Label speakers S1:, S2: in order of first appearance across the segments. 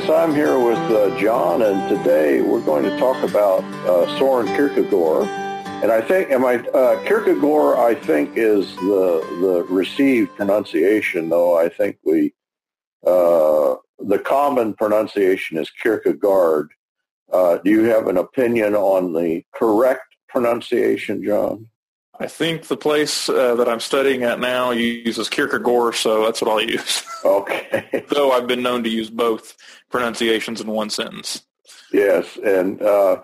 S1: Yes, I'm here with uh, John, and today we're going to talk about uh, Soren Kierkegaard. And I think, am I uh, Kierkegaard? I think is the the received pronunciation, though. I think we uh, the common pronunciation is Kierkegaard. Uh, do you have an opinion on the correct pronunciation, John?
S2: I think the place uh, that I'm studying at now uses Kierkegaard, so that's what I'll use.
S1: Okay.
S2: Though I've been known to use both pronunciations in one sentence.
S1: Yes, and uh,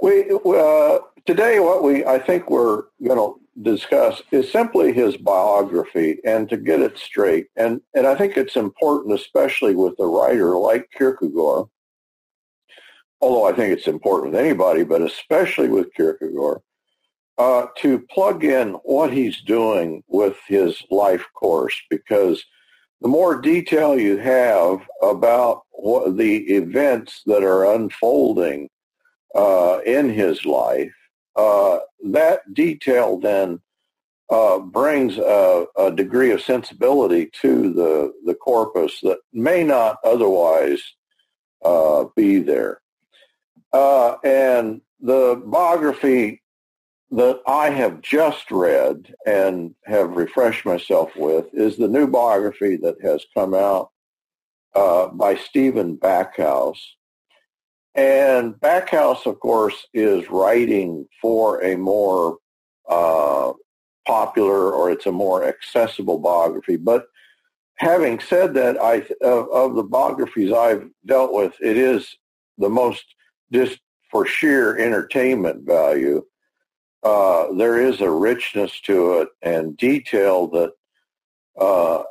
S1: we uh, today what we I think we're going to discuss is simply his biography, and to get it straight, and and I think it's important, especially with a writer like Kierkegaard. Although I think it's important with anybody, but especially with Kierkegaard uh, to plug in what he's doing with his life course because the more detail you have about what the events that are unfolding uh, in his life, uh, that detail then uh, brings a, a, degree of sensibility to the, the corpus that may not otherwise uh, be there. Uh, and the biography that I have just read and have refreshed myself with is the new biography that has come out uh, by Stephen Backhouse. And Backhouse, of course, is writing for a more uh, popular or it's a more accessible biography. But having said that, I of, of the biographies I've dealt with, it is the most just for sheer entertainment value uh, there is a richness to it and detail that uh,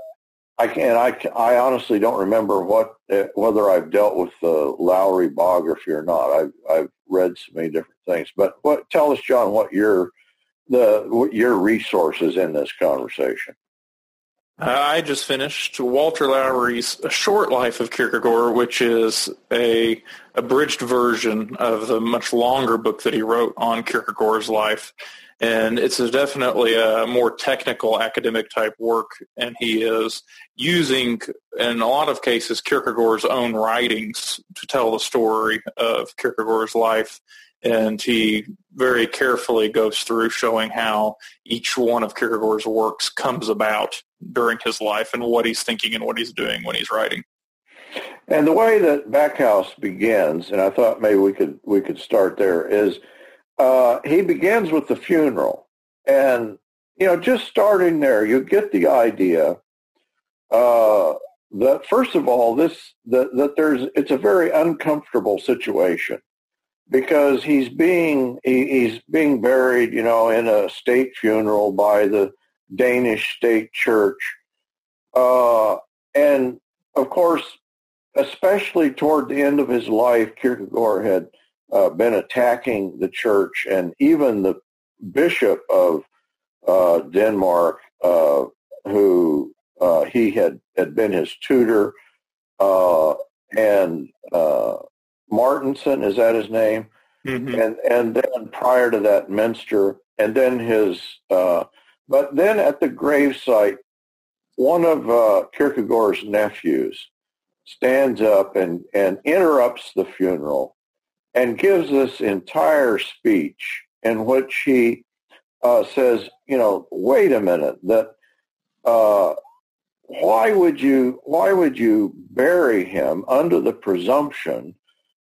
S1: I can I I honestly don't remember what uh, whether I've dealt with the Lowrie biography or not. I've I've read so many different things, but what tell us, John, what your the what your resources in this conversation.
S2: I just finished Walter Lowrie's Short Life of Kierkegaard, which is a abridged version of the much longer book that he wrote on Kierkegaard's life. And it's a definitely a more technical academic type work. And he is using, in a lot of cases, Kierkegaard's own writings to tell the story of Kierkegaard's life and he very carefully goes through showing how each one of Kierkegaard's works comes about during his life and what he's thinking and what he's doing when he's writing.
S1: And the way that Backhouse begins, and I thought maybe we could we could start there, is uh, he begins with the funeral, and you know, just starting there, you get the idea uh, that first of all, this that that there's it's a very uncomfortable situation because he's being he, he's being buried, you know, in a state funeral by the Danish state church, uh, and of course, especially toward the end of his life, Kierkegaard had uh, been attacking the church, and even the bishop of uh, Denmark, uh, who uh, he had had been his tutor, uh, and Martensen, is that his name? Mm-hmm. And and then prior to that, Mynster, and then his. But then at the gravesite, one of uh, Kierkegaard's nephews stands up and and interrupts the funeral, and gives this entire speech in which he uh, says, you know, wait a minute, that uh, why would you why would you bury him under the presumption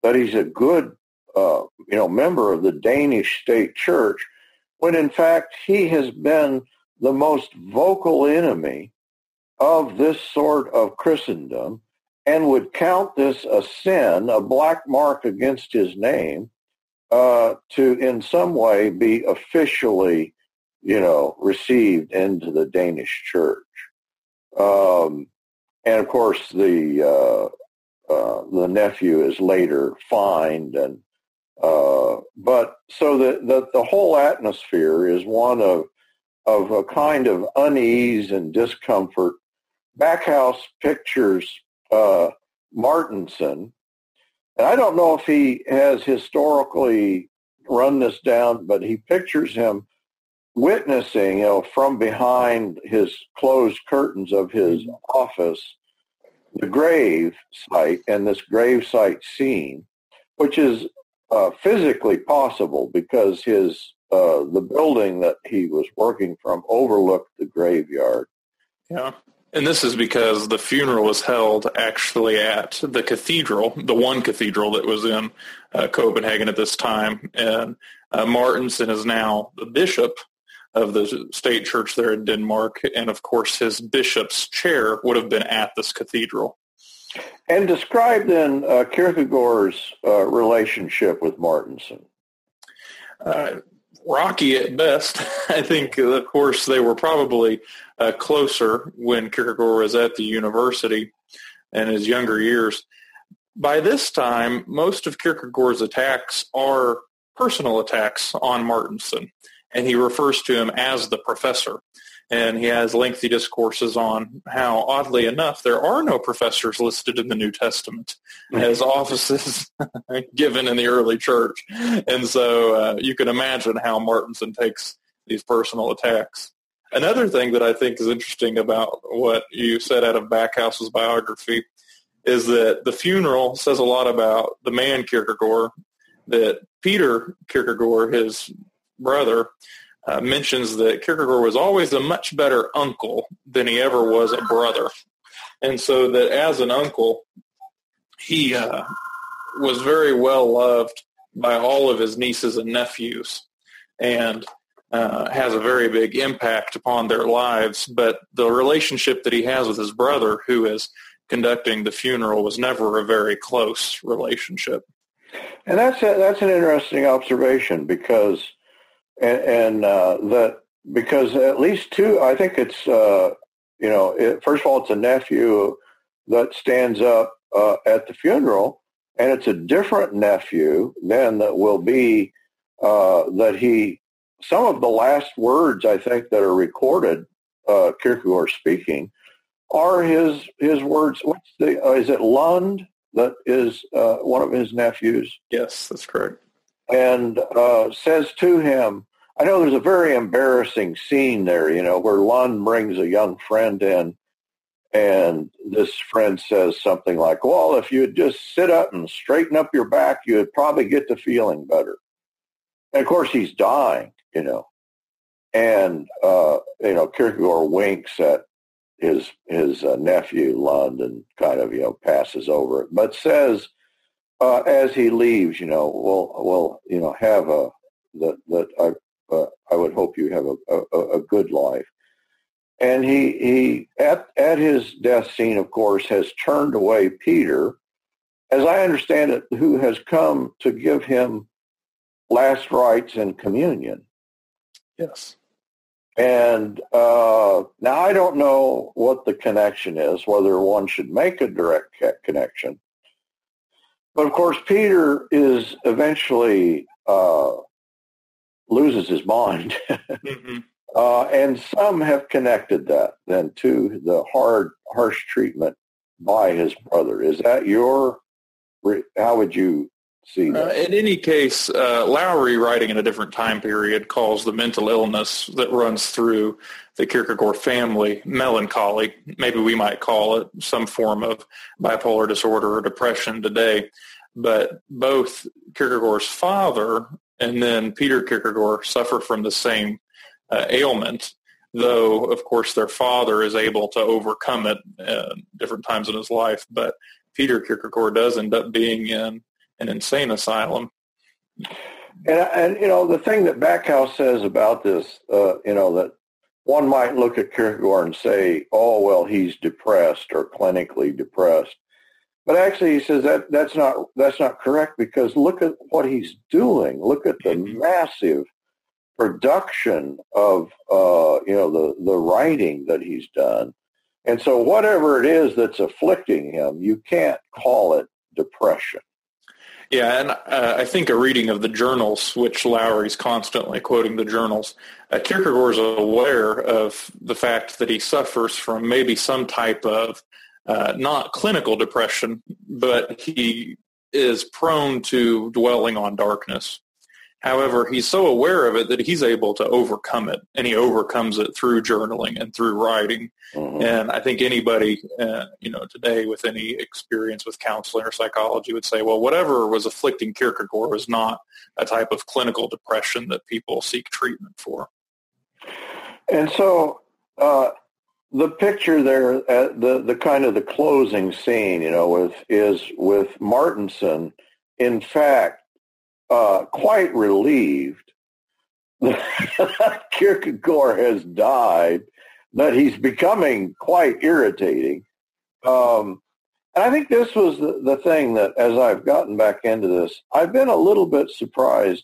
S1: that he's a good, uh, you know, member of the Danish state church, when in fact he has been the most vocal enemy of this sort of Christendom and would count this a sin, a black mark against his name, uh, to in some way be officially, you know, received into the Danish church. Um, and of course, the uh, uh, the nephew is later fined and uh, but so the, the, the whole atmosphere is one of of a kind of unease and discomfort. Backhouse pictures uh, Martensen, and I don't know if he has historically run this down, but he pictures him witnessing, you know, from behind his closed curtains of his office the grave site and this grave site scene, which is uh, physically possible because his uh, the building that he was working from overlooked the graveyard.
S2: Yeah. And this is because the funeral was held actually at the cathedral, the one cathedral that was in uh, Copenhagen at this time. And uh, Martensen is now the bishop of the state church there in Denmark. And of course, his bishop's chair would have been at this cathedral.
S1: And describe then uh, Kierkegaard's uh, relationship with Martensen.
S2: Uh, rocky at best. I think, of course, they were probably uh, closer when Kierkegaard was at the university in his younger years. By this time, most of Kierkegaard's attacks are personal attacks on Martensen, and he refers to him as the professor. And he has lengthy discourses on how, oddly enough, there are no professors listed in the New Testament as offices given in the early church. And so uh, you can imagine how Martensen takes these personal attacks. Another thing that I think is interesting about what you said out of Backhouse's biography is that the funeral says a lot about the man Kierkegaard, that Peter Kierkegaard, his brother, uh, mentions that Kierkegaard was always a much better uncle than he ever was a brother. And so that as an uncle, he uh, was very well loved by all of his nieces and nephews and uh, has a very big impact upon their lives. But the relationship that he has with his brother, who is conducting the funeral, was never a very close relationship.
S1: And that's a, that's an interesting observation because and, and uh, that because at least two, I think it's uh, you know, it, first of all, it's a nephew that stands up uh, at the funeral, and it's a different nephew then that will be uh, that he. Some of the last words I think that are recorded, uh, Kierkegaard speaking, are his his words. What's the? Uh, is it Lund that is one of his nephews?
S2: Yes, that's correct.
S1: And uh, says to him, I know there's a very embarrassing scene there, you know, where Lund brings a young friend in and this friend says something like, well, if you'd just sit up and straighten up your back, you'd probably get to feeling better. And of course, he's dying, you know. And, uh, you know, Kierkegaard winks at his his uh, nephew, Lund, and kind of, you know, passes over it, but says uh, as he leaves, you know, we'll, we'll, you know, have a, that, that I, uh, I would hope you have a, a, a, good life. And he, he at, at his death scene, of course, has turned away Peter, as I understand it, who has come to give him last rites and communion.
S2: Yes.
S1: And uh, now I don't know what the connection is, whether one should make a direct connection. But of course, Peter is eventually uh, loses his mind. mm-hmm. uh, and some have connected that then to the hard, harsh treatment by his brother. Is that your, how would you see that?
S2: Uh, in any case, uh, Lowrie, writing in a different time period, calls the mental illness that runs through the Kierkegaard family melancholy. Maybe we might call it some form of bipolar disorder or depression today. But both Kierkegaard's father and then Peter Kierkegaard suffer from the same uh, ailment, though, of course, their father is able to overcome it at different times in his life. But Peter Kierkegaard does end up being in an insane asylum.
S1: And, and you know, the thing that Backhouse says about this, uh, you know, that one might look at Kierkegaard and say, oh, well, he's depressed or clinically depressed. But actually, he says that that's not that's not correct because look at what he's doing. Look at the mm-hmm. massive production of uh, you know the the writing that he's done, and so whatever it is that's afflicting him, you can't call it depression.
S2: Yeah, and uh, I think a reading of the journals, which Lowrie's constantly quoting the journals, uh, Kierkegaard's aware of the fact that he suffers from maybe some type of uh, not clinical depression, but he is prone to dwelling on darkness. However, he's so aware of it that he's able to overcome it, and he overcomes it through journaling and through writing. Mm-hmm. And I think anybody, uh, you know, today with any experience with counseling or psychology would say, well, whatever was afflicting Kierkegaard was not a type of clinical depression that people seek treatment for.
S1: And so, uh, the picture there, uh, the the kind of the closing scene, you know, with is with Martensen, in fact, uh, quite relieved that Kierkegaard has died, that he's becoming quite irritating. Um, and I think this was the, the thing that, as I've gotten back into this, I've been a little bit surprised.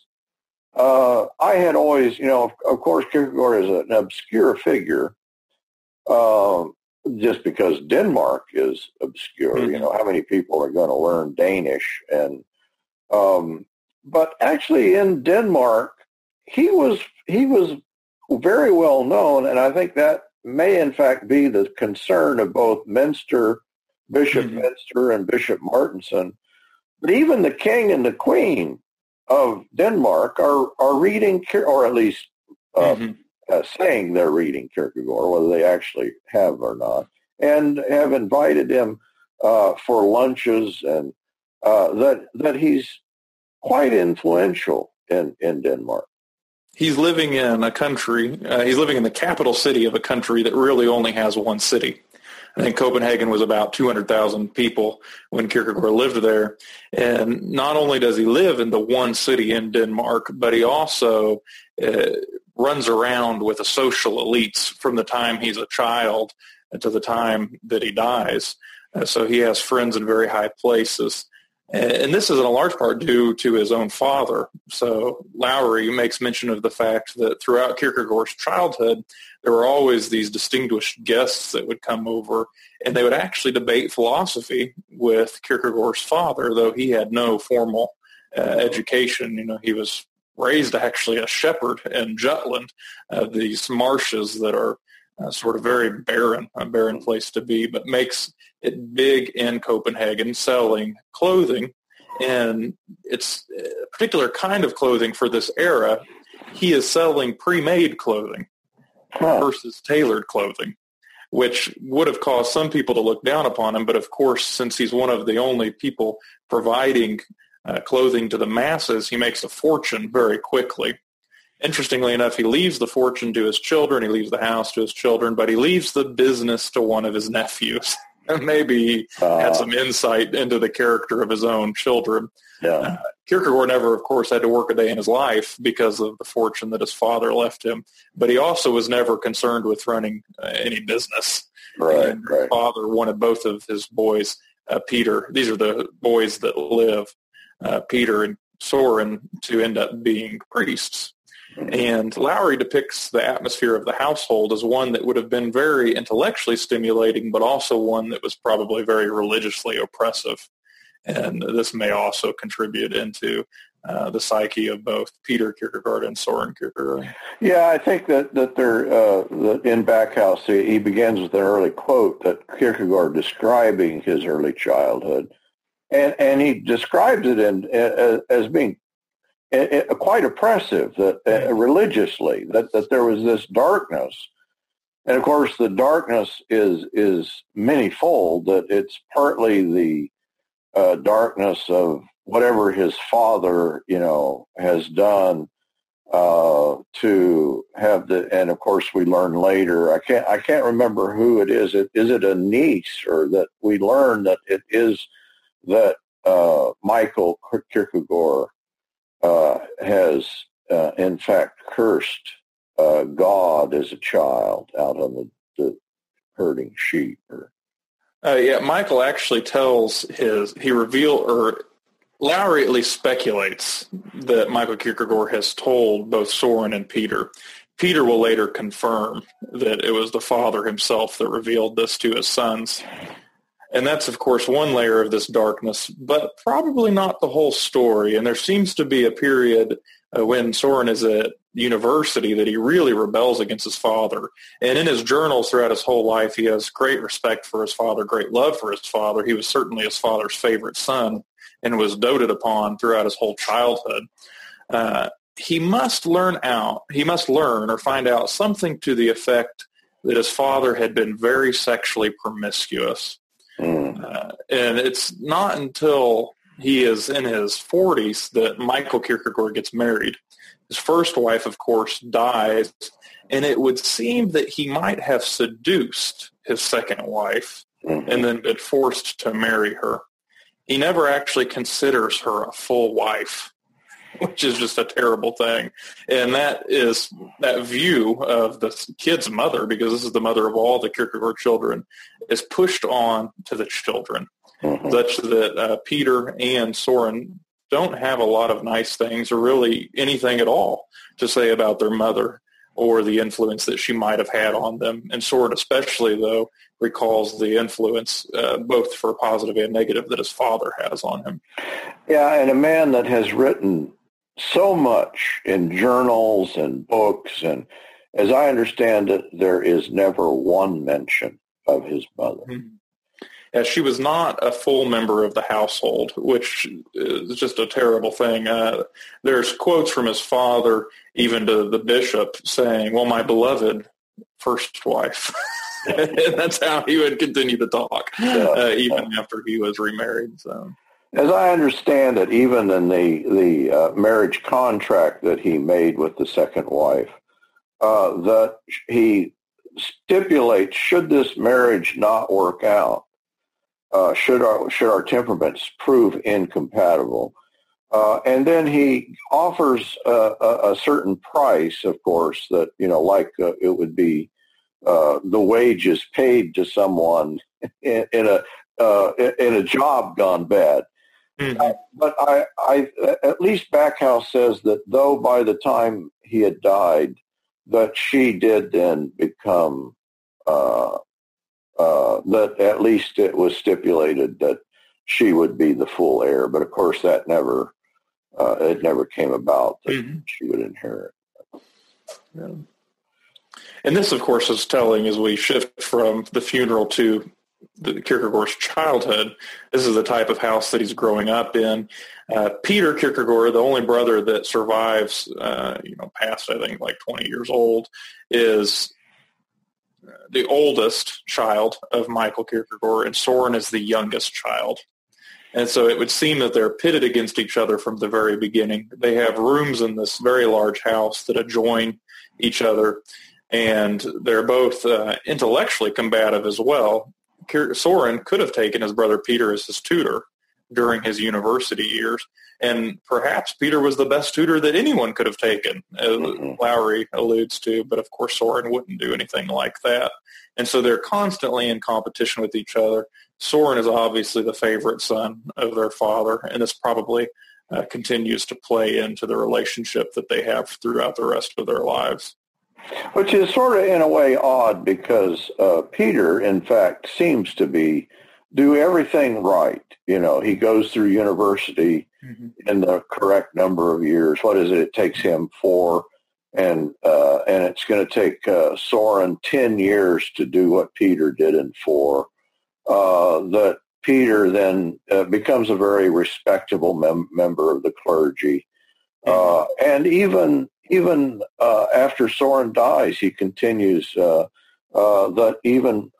S1: Uh, I had always, you know, of, of course, Kierkegaard is an obscure figure, uh, just because Denmark is obscure. Mm-hmm. You know, how many people are going to learn Danish? And um, but actually in Denmark, he was he was very well known, and I think that may in fact be the concern of both Mynster, Bishop mm-hmm. Mynster, and Bishop Martensen. But even the king and the queen of Denmark are are reading, or at least uh, mm-hmm. uh, saying they're reading Kierkegaard, whether they actually have or not, and have invited him uh, for lunches and uh, that that he's quite influential in, in Denmark.
S2: He's living in a country, uh, he's living in the capital city of a country that really only has one city. I think Copenhagen was about 200,000 people when Kierkegaard lived there. And not only does he live in the one city in Denmark, but he also uh, runs around with the social elites from the time he's a child to the time that he dies. Uh, so he has friends in very high places. And this is in a large part due to his own father. So Lowrie makes mention of the fact that throughout Kierkegaard's childhood, there were always these distinguished guests that would come over, and they would actually debate philosophy with Kierkegaard's father, though he had no formal uh, education. You know, he was raised actually a shepherd in Jutland, uh, these marshes that are uh, sort of very barren, a barren place to be, but makes it big in Copenhagen selling clothing. And it's a particular kind of clothing for this era. He is selling pre-made clothing huh. versus tailored clothing, which would have caused some people to look down upon him. But of course, since he's one of the only people providing uh, clothing to the masses, he makes a fortune very quickly. Interestingly enough, he leaves the fortune to his children. He leaves the house to his children, but he leaves the business to one of his nephews. maybe he uh, had some insight into the character of his own children.
S1: Yeah. Uh,
S2: Kierkegaard never, of course, had to work a day in his life because of the fortune that his father left him, but he also was never concerned with running uh, any business.
S1: Right, and right.
S2: His father wanted both of his boys, uh, Peter, these are the boys that live, uh, Peter and Soren, to end up being priests. And Lowrie depicts the atmosphere of the household as one that would have been very intellectually stimulating, but also one that was probably very religiously oppressive. And this may also contribute into uh, the psyche of both Peter Kierkegaard and Soren Kierkegaard.
S1: Yeah, I think that that they're uh, that in Backhouse he, he begins with an early quote that Kierkegaard describing his early childhood, and and he describes it in as, as being it, it, quite oppressive that uh, religiously that, that there was this darkness. And of course the darkness is is manyfold that it's partly the uh, darkness of whatever his father you know has done uh, to have the and of course we learn later I can't I can't remember who it is. It is it a niece or that we learn that it is that uh, Michael Kierkegaard uh, has uh, in fact cursed uh, God as a child out on the, the herding sheep. Or,
S2: uh, yeah, Michael actually tells his he reveal or Lowrie at least speculates that Michael Kierkegaard has told both Soren and Peter. Peter will later confirm that it was the father himself that revealed this to his sons. And that's, of course, one layer of this darkness, but probably not the whole story. And there seems to be a period uh, when Soren is at university that he really rebels against his father. And in his journals throughout his whole life, he has great respect for his father, great love for his father. He was certainly his father's favorite son and was doted upon throughout his whole childhood. Uh, he must learn out, he must learn or find out something to the effect that his father had been very sexually promiscuous. Uh, and it's not until he is in his 40s that Michael Kierkegaard gets married. His first wife, of course, dies, and it would seem that he might have seduced his second wife mm-hmm. and then been forced to marry her. He never actually considers her a full wife, which is just a terrible thing. And that is that view of the kid's mother, because this is the mother of all the Kierkegaard children, is pushed on to the children, mm-hmm. such that uh, Peter and Soren don't have a lot of nice things or really anything at all to say about their mother or the influence that she might have had on them. And Soren especially, though, recalls the influence, uh, both for positive and negative, that his father has on him.
S1: Yeah, and a man that has written so much in journals and books, and as I understand it, there is never one mention of his mother. Mm-hmm.
S2: Yeah, she was not a full member of the household, which is just a terrible thing. Uh, there's quotes from his father, even to the bishop, saying, "Well, my beloved first wife." and that's how he would continue to talk, uh, even after he was remarried. So.
S1: As I understand it, even in the the uh, marriage contract that he made with the second wife, uh, that he stipulates should this marriage not work out, uh, should our should our temperaments prove incompatible, uh, and then he offers a, a, a, certain price, of course, that you know, like uh, it would be uh, the wages paid to someone in, in a in a job gone bad. Mm-hmm. but I, I, at least Backhouse says that though by the time he had died, that she did then become uh, uh, that at least it was stipulated that she would be the full heir. But of course, that never uh, it never came about that mm-hmm. she would inherit.
S2: Yeah. And this, of course, is telling as we shift from the funeral to the Kierkegaard's childhood. This is the type of house that he's growing up in. Uh, Peter Kierkegaard, the only brother that survives, uh, you know, past I think like 20 years old, is the oldest child of Michael Kierkegaard, and Soren is the youngest child. And so it would seem that they're pitted against each other from the very beginning. They have rooms in this very large house that adjoin each other, and they're both uh, intellectually combative as well. Soren could have taken his brother Peter as his tutor during his university years, and perhaps Peter was the best tutor that anyone could have taken, as mm-hmm. Lowrie alludes to, but of course Soren wouldn't do anything like that. And so they're constantly in competition with each other. Soren is obviously the favorite son of their father, and this probably uh, continues to play into the relationship that they have throughout the rest of their lives.
S1: Which is sort of in a way odd because uh, Peter, in fact, seems to be do everything right. You know, he goes through university mm-hmm. in the correct number of years. What is it? It takes him four, and uh, and it's going to take uh, Soren ten years to do what Peter did in four. Uh, that Peter then uh, becomes a very respectable mem- member of the clergy, mm-hmm. Uh, and even even uh, after Soren dies, he continues that even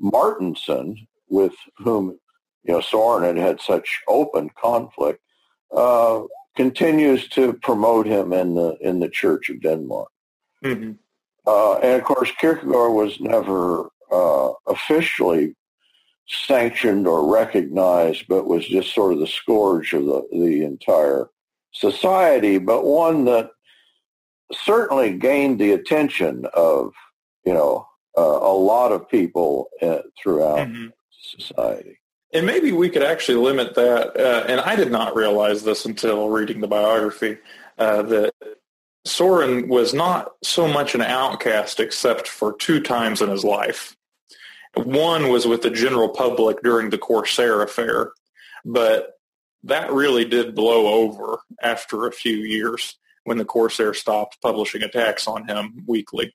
S1: Martensen, with whom you know Soren had had such open conflict, uh, continues to promote him in the in the Church of Denmark. Mm-hmm. Uh, and of course, Kierkegaard was never uh, officially sanctioned or recognized, but was just sort of the scourge of the, the entire society, but one that certainly gained the attention of, you know, uh, a lot of people uh, throughout mm-hmm society.
S2: And maybe we could actually limit that. Uh, and I did not realize this until reading the biography uh, that Soren was not so much an outcast except for two times in his life. One was with the general public during the Corsair affair, but that really did blow over after a few years when the Corsair stopped publishing attacks on him weekly.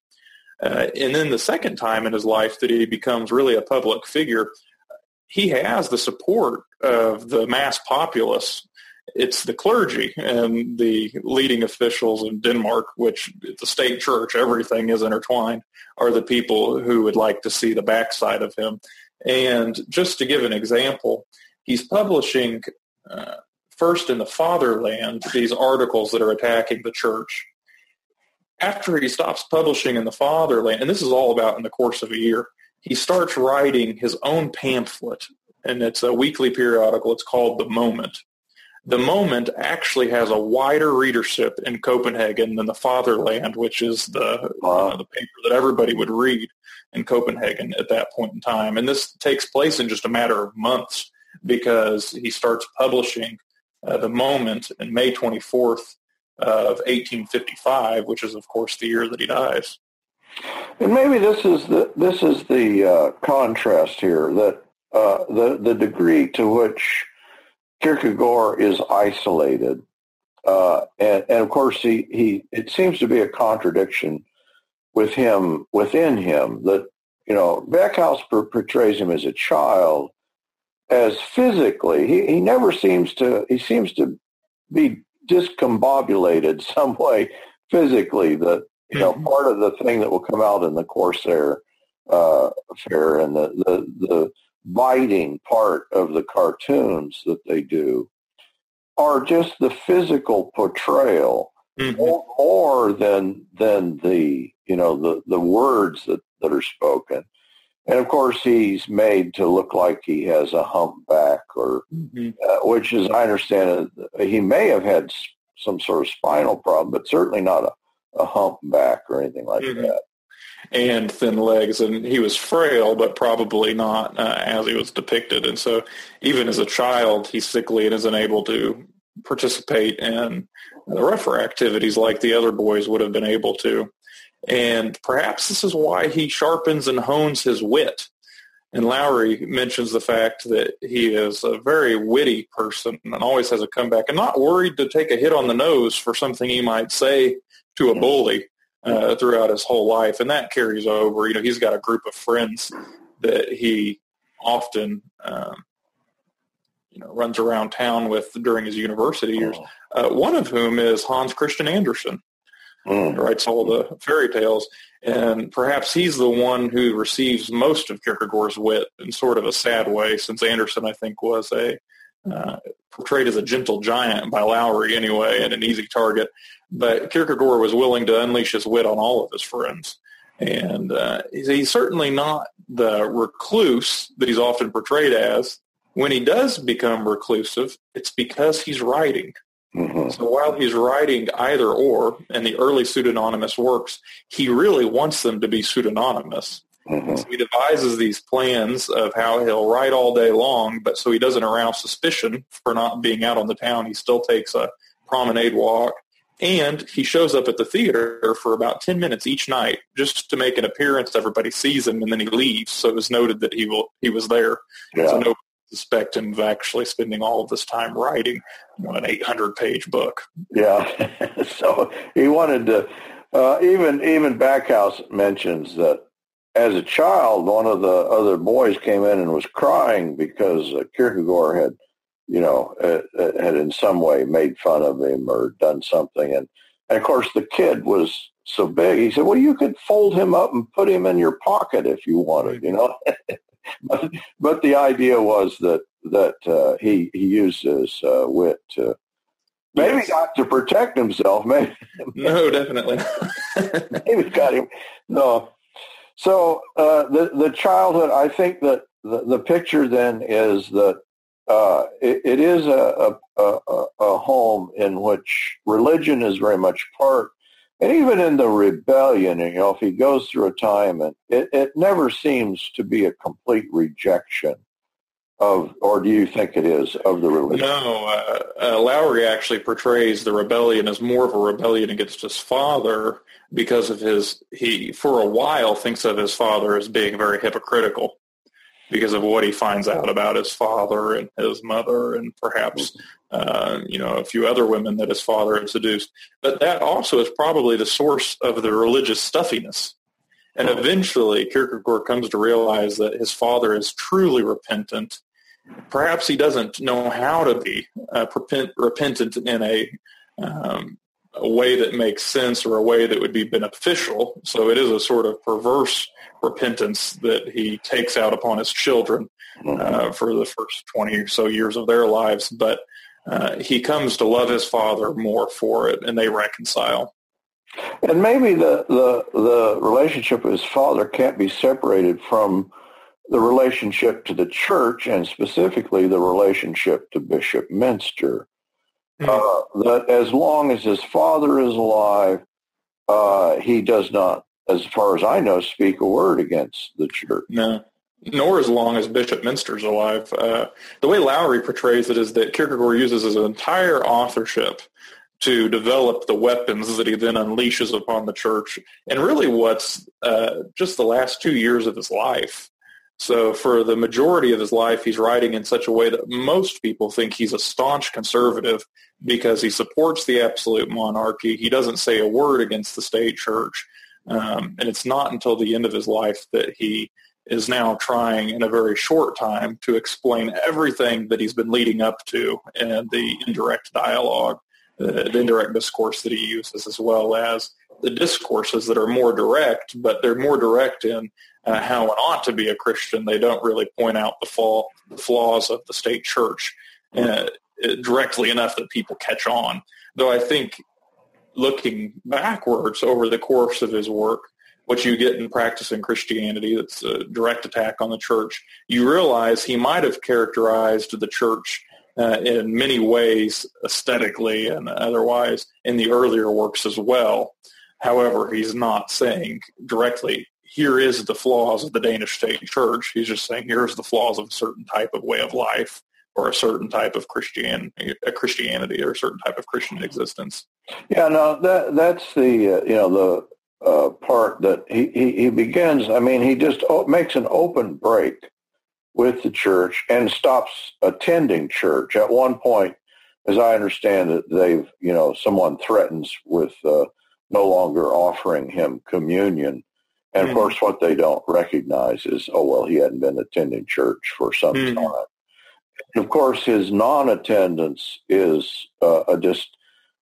S2: Uh, and then the second time in his life that he becomes really a public figure he has the support of the mass populace it's the clergy and the leading officials in Denmark, which the state church, everything is intertwined, are the people who would like to see the backside of him. And just to give an example, he's publishing uh, first in the fatherland these articles that are attacking the church. After he stops publishing in the fatherland, and this is all about in the course of a year, he starts writing his own pamphlet, and it's a weekly periodical. It's called The Moment. The Moment actually has a wider readership in Copenhagen than the Fatherland, which is the wow. uh, the paper that everybody would read in Copenhagen at that point in time. And this takes place in just a matter of months because he starts publishing uh, The Moment in May 24th of 1855, which is, of course, the year that he dies.
S1: And maybe this is the this is the uh, contrast here that uh, the the degree to which Kierkegaard is isolated. Uh, and, and, of course, he, he, it seems to be a contradiction with him, within him, that, you know, Backhouse portrays him as a child, as physically, he, he never seems to, he seems to be discombobulated some way physically that, you know, mm-hmm. part of the thing that will come out in the Corsair uh, affair and the, the, the biting part of the cartoons that they do are just the physical portrayal mm-hmm. more, more, than than the you know the the words that that are spoken and of course he's made to look like he has a humpback or mm-hmm. uh, which is i understand it, he may have had some sort of spinal problem but certainly not a, a humpback or anything like mm-hmm. that
S2: and thin legs, and he was frail, but probably not uh, as he was depicted. And so, even as a child, he's sickly and isn't able to participate in the rougher activities like the other boys would have been able to. And perhaps this is why he sharpens and hones his wit. And Lowrie mentions the fact that he is a very witty person and always has a comeback and not worried to take a hit on the nose for something he might say to a bully uh, throughout his whole life, and that carries over. You know, he's got a group of friends that he often, um, you know, runs around town with during his university years. Uh, one of whom is Hans Christian Andersen, mm. writes all the fairy tales, and perhaps he's the one who receives most of Kierkegaard's wit in sort of a sad way, since Andersen, I think, was a uh, portrayed as a gentle giant by Lowrie anyway, and an easy target. But Kierkegaard was willing to unleash his wit on all of his friends. And uh, he's certainly not the recluse that he's often portrayed as. When he does become reclusive, it's because he's writing. Mm-hmm. So while he's writing either or in the early pseudonymous works, he really wants them to be pseudonymous. Mm-hmm. So he devises these plans of how he'll write all day long, but so he doesn't arouse suspicion for not being out on the town, he still takes a promenade walk and he shows up at the theater for about 10 minutes each night just to make an appearance. Everybody sees him and then he leaves. So it was noted that he will, he was there. Yeah. So nobody suspect him of actually spending all of this time writing you know, an 800 page book.
S1: Yeah. so he wanted to, uh, even, even Backhouse mentions that as a child, one of the other boys came in and was crying because uh, Kierkegaard had you know, uh, uh, had in some way made fun of him or done something. And, and of course, the kid was so big. He said, well, you could fold him up and put him in your pocket if you wanted, you know. but, but the idea was that that uh, he he used his uh, wit to maybe yes. not to protect himself. Maybe
S2: no, definitely.
S1: maybe got him. No. So uh, the the childhood. I think that the, the picture then is that uh, it, it is a, a, a, home in which religion is very much part, and even in the rebellion, you know, if he goes through a time, and it, it never seems to be a complete rejection of, or do you think it is of the religion?
S2: No, uh, uh, Lowrie actually portrays the rebellion as more of a rebellion against his father because of his. He for a while thinks of his father as being very hypocritical because of what he finds out about his father and his mother and perhaps uh, you know a few other women that his father had seduced. But that also is probably the source of the religious stuffiness. And eventually, Kierkegaard comes to realize that his father is truly repentant perhaps he doesn't know how to be uh, repentant in a, um, a way that makes sense or a way that would be beneficial. So it is a sort of perverse repentance that he takes out upon his children mm-hmm. uh, for the first 20 or so years of their lives. But uh, he comes to love his father more for it, and they reconcile.
S1: And maybe the, the, the relationship with his father can't be separated from the relationship to the church and specifically the relationship to Bishop Mynster. Mm-hmm. Uh, that as long as his father is alive, uh, he does not, as far as I know, speak a word against the church.
S2: No, nor as long as Bishop Mynster's alive. Uh, the way Lowrie portrays it is that Kierkegaard uses his entire authorship to develop the weapons that he then unleashes upon the church and really what's uh, just the last two years of his life. So for the majority of his life, he's writing in such a way that most people think he's a staunch conservative because he supports the absolute monarchy. He doesn't say a word against the state church. Um, and it's not until the end of his life that he is now trying in a very short time to explain everything that he's been leading up to and the indirect dialogue the indirect discourse that he uses, as well as the discourses that are more direct, but they're more direct in uh, how it ought to be a Christian. They don't really point out the, flaw, the flaws of the state church uh, directly enough that people catch on. Though I think looking backwards over the course of his work, what you get in practicing Christianity, that's a direct attack on the church, you realize he might have characterized the church uh, in many ways, aesthetically and otherwise, in the earlier works as well. However, he's not saying directly, here is the flaws of the Danish state church. He's just saying, here's the flaws of a certain type of way of life or a certain type of Christian, a Christianity or a certain type of Christian existence.
S1: Yeah, no, that that's the uh, you know the uh, part that he, he, he begins. I mean, he just makes an open break with the church and stops attending church. At one point, as I understand it, they've, you know, someone threatens with uh, no longer offering him communion. And mm-hmm. of course, what they don't recognize is, oh, well, he hadn't been attending church for some mm-hmm. time. And of course, his non-attendance is uh, a just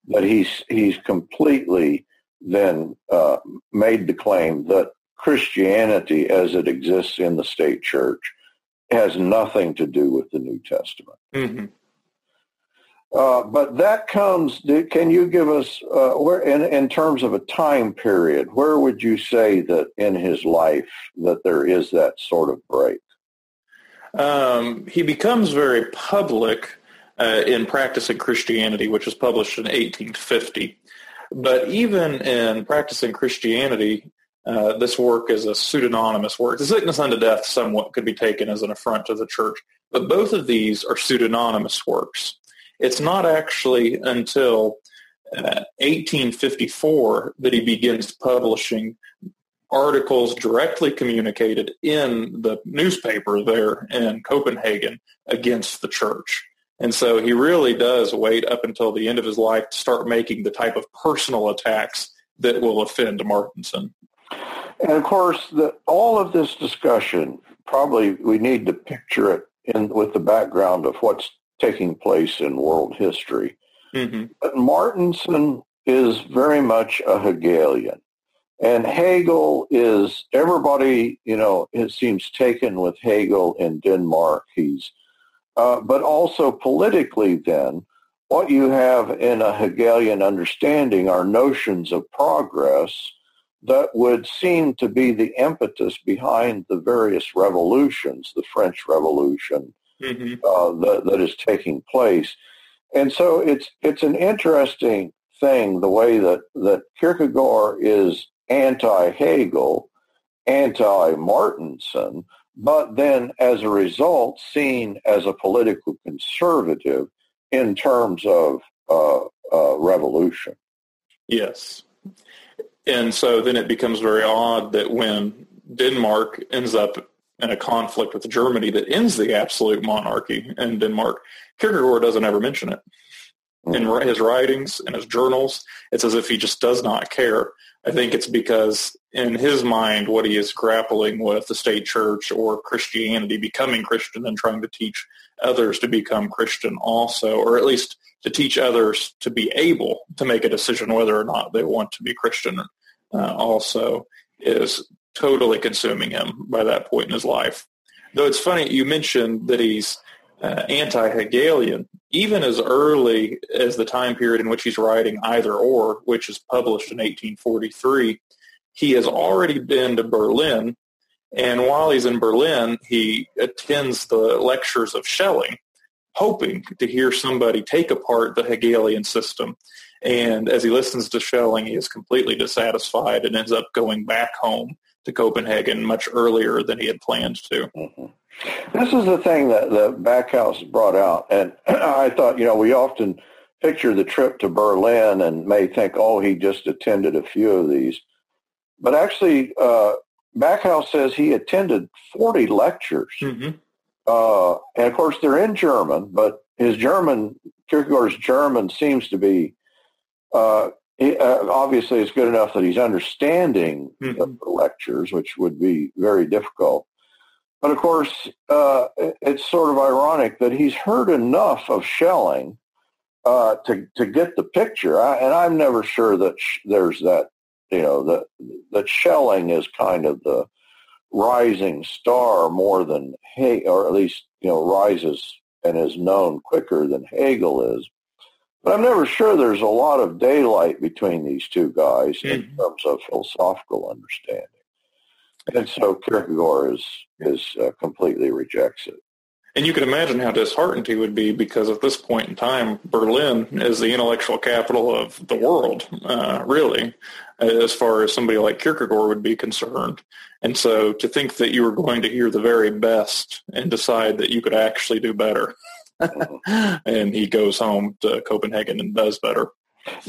S1: that he's he's completely then uh, made the claim that Christianity, as it exists in the state church, has nothing to do with the New Testament. Mm-hmm. Uh, but that comes. Can you give us uh, where, in, in terms of a time period, where would you say that in his life that there is that sort of break?
S2: Um, he becomes very public uh, in practicing Christianity, which was published in 1850. But even in practicing Christianity, uh, this work is a pseudonymous work. The sickness unto death somewhat could be taken as an affront to the church, but both of these are pseudonymous works. It's not actually until uh, 1854 that he begins publishing articles directly communicated in the newspaper there in Copenhagen against the church. And so he really does wait up until the end of his life to start making the type of personal attacks that will offend Martensen.
S1: And of course, the, all of this discussion, probably we need to picture it in with the background of what's taking place in world history. Mm-hmm. But Martensen is very much a Hegelian. And Hegel is, everybody, you know, it seems taken with Hegel in Denmark. He's, uh, but also politically then, what you have in a Hegelian understanding are notions of progress that would seem to be the impetus behind the various revolutions, the French Revolution mm-hmm. uh, that, that is taking place. And so it's it's an interesting thing the way that, that Kierkegaard is anti-Hegel, anti-Martensen, but then as a result seen as a political conservative in terms of uh, uh, revolution.
S2: Yes. And so then it becomes very odd that when Denmark ends up in a conflict with Germany that ends the absolute monarchy in Denmark, Kierkegaard doesn't ever mention it. In his writings, and his journals, it's as if he just does not care. I think it's because in his mind, what he is grappling with, the state church or Christianity, becoming Christian and trying to teach others to become Christian also, or at least to teach others to be able to make a decision whether or not they want to be Christian uh, also is totally consuming him by that point in his life. Though it's funny, you mentioned that he's uh, anti-Hegelian, even as early as the time period in which he's writing Either Or, which is published in 1843, he has already been to Berlin, and while he's in Berlin, he attends the lectures of Schelling, hoping to hear somebody take apart the Hegelian system. And as he listens to Schelling, he is completely dissatisfied and ends up going back home to Copenhagen much earlier than he had planned to.
S1: Mm-hmm. This is the thing that the Backhouse brought out, and I thought, you know, we often picture the trip to Berlin and may think, oh, he just attended a few of these. But actually, uh, Backhouse says he attended 40 lectures. Mm-hmm. Uh, and of course, they're in German, but his German, Kierkegaard's German seems to be, uh, uh, obviously it's good enough that he's understanding mm-hmm. the lectures, which would be very difficult. But of course, uh, it's sort of ironic that he's heard enough of Schelling uh, to to get the picture. I, and I'm never sure that sh- there's that, you know, that that Schelling is kind of the rising star more than He, or at least you know rises and is known quicker than Hegel is. But I'm never sure there's a lot of daylight between these two guys mm-hmm. in terms of philosophical understanding. And so Kierkegaard is is uh, completely rejects it.
S2: And you can imagine how disheartened he would be because at this point in time, Berlin is the intellectual capital of the world, uh, really, as far as somebody like Kierkegaard would be concerned. And so to think that you were going to hear the very best and decide that you could actually do better. And he goes home to Copenhagen and does better.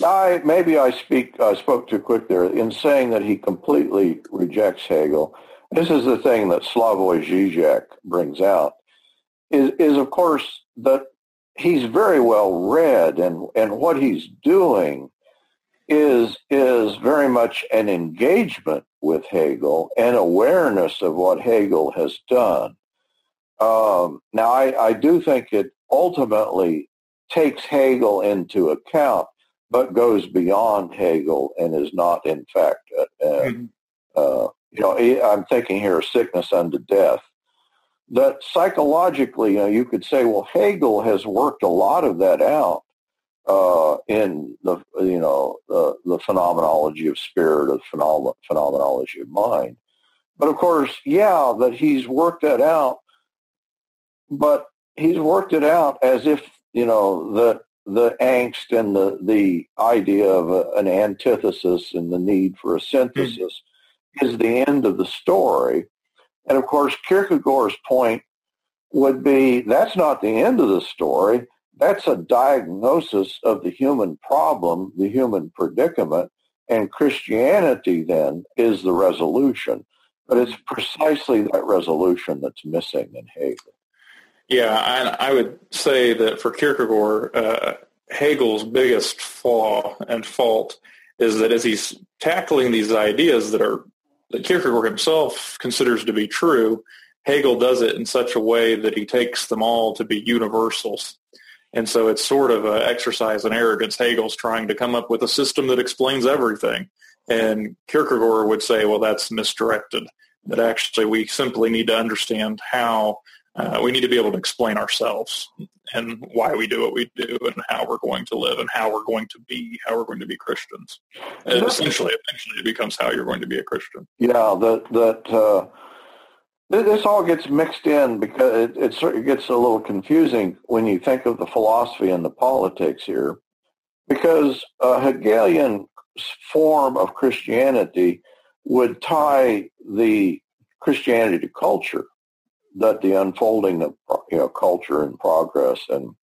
S1: I, maybe I speak I spoke too quick there in saying that he completely rejects Hegel. This is the thing that Slavoj Žižek brings out is, is of course that he's very well read and, and what he's doing is is very much an engagement with Hegel and awareness of what Hegel has done. Um, now, I, I do think it ultimately takes Hegel into account, but goes beyond Hegel and is not, in fact, uh, mm-hmm. uh, you know, I'm thinking here of sickness unto death. That psychologically, you know, you could say, well, Hegel has worked a lot of that out uh, in the, you know, the, the phenomenology of spirit, the phenom- phenomenology of mind. But of course, yeah, that he's worked that out, but he's worked it out as if, you know, that the angst and the, the idea of a, an antithesis and the need for a synthesis mm-hmm. is the end of the story. And of course, Kierkegaard's point would be that's not the end of the story. That's a diagnosis of the human problem, the human predicament, and Christianity then is the resolution. But it's precisely that resolution that's missing in Hegel.
S2: Yeah, and I would say that for Kierkegaard, uh, Hegel's biggest flaw and fault is that as he's tackling these ideas that are that Kierkegaard himself considers to be true, Hegel does it in such a way that he takes them all to be universals. And so it's sort of an exercise in arrogance. Hegel's trying to come up with a system that explains everything. And Kierkegaard would say, well, that's misdirected. That actually we simply need to understand how uh, we need to be able to explain ourselves and why we do what we do and how we're going to live and how we're going to be, how we're going to be Christians. And essentially, eventually it becomes how you're going to be a Christian.
S1: Yeah, that, that, uh, this all gets mixed in because it, it, it gets a little confusing when you think of the philosophy and the politics here, because a Hegelian form of Christianity would tie the Christianity to culture, that the unfolding of you know culture and progress, and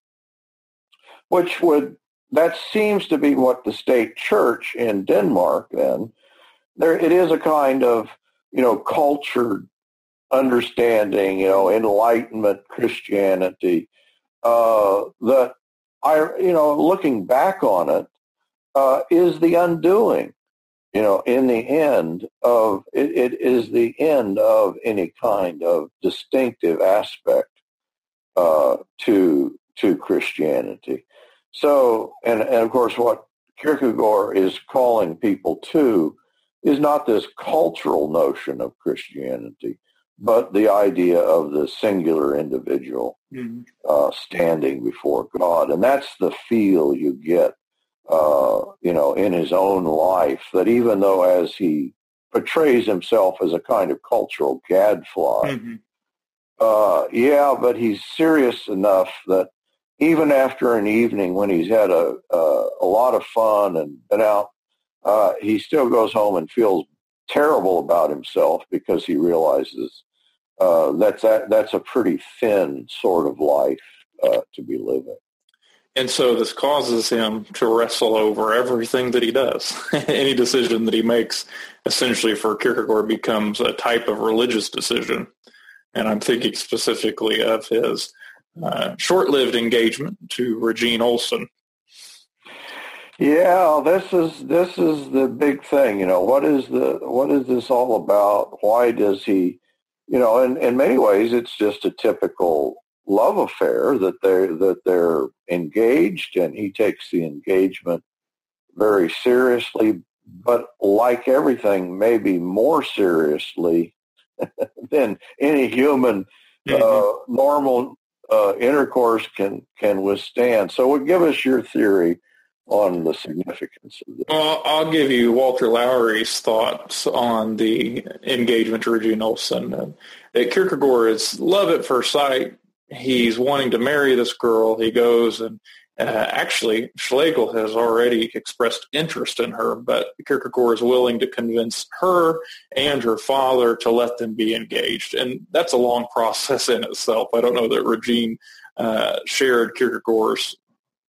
S1: which would that seems to be what the state church in Denmark then there it is a kind of you know cultured understanding, you know, enlightenment Christianity, uh, that I, you know, looking back on it, uh, is the undoing, you know, in the end of, it, it is the end of any kind of distinctive aspect uh, to to Christianity. So, and, and of course, what Kierkegaard is calling people to is not this cultural notion of Christianity, but the idea of the singular individual mm-hmm. uh, standing before God, and that's the feel you get, uh, you know, in his own life. That even though as he portrays himself as a kind of cultural gadfly, mm-hmm. uh, yeah, but he's serious enough that even after an evening when he's had a a, a lot of fun and been out, uh, he still goes home and feels terrible about himself because he realizes uh, that's that, that's a pretty thin sort of life uh, to be living.
S2: And so this causes him to wrestle over everything that he does. Any decision that he makes, essentially for Kierkegaard, becomes a type of religious decision. And I'm thinking specifically of his uh, short-lived engagement to Regine Olsen.
S1: Yeah, this is this is the big thing. You know, what is the what is this all about? Why does he? You know, in in many ways, it's just a typical love affair that they that they're engaged, and he takes the engagement very seriously. But like everything, maybe more seriously than any human mm-hmm. uh, normal uh, intercourse can can withstand. So, give us your theory on the significance of this?
S2: Well, I'll give you Walter Lowrie's thoughts on the engagement to Olsen. Uh, that Kierkegaard is love at first sight. He's wanting to marry this girl. He goes and uh, actually, Schlegel has already expressed interest in her, but Kierkegaard is willing to convince her and her father to let them be engaged. And that's a long process in itself. I don't know that Regine uh, shared Kierkegaard's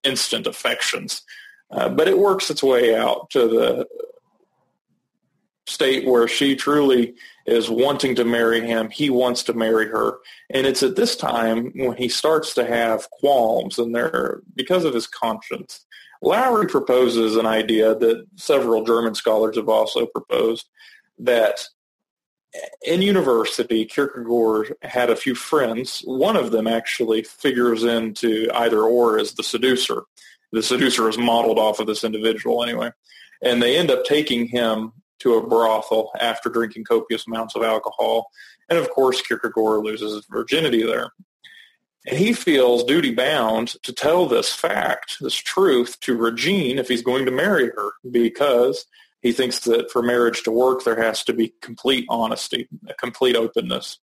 S2: instant affections, uh, but it works its way out to the state where she truly is wanting to marry him. He wants to marry her. And it's at this time when he starts to have qualms and they're because of his conscience. Lowrie proposes an idea that several German scholars have also proposed that in university, Kierkegaard had a few friends. One of them actually figures into either or as the seducer. The seducer is modeled off of this individual anyway. And they end up taking him to a brothel after drinking copious amounts of alcohol. And of course, Kierkegaard loses his virginity there. And he feels duty bound to tell this fact, this truth to Regine if he's going to marry her because he thinks that for marriage to work, there has to be complete honesty, a complete openness.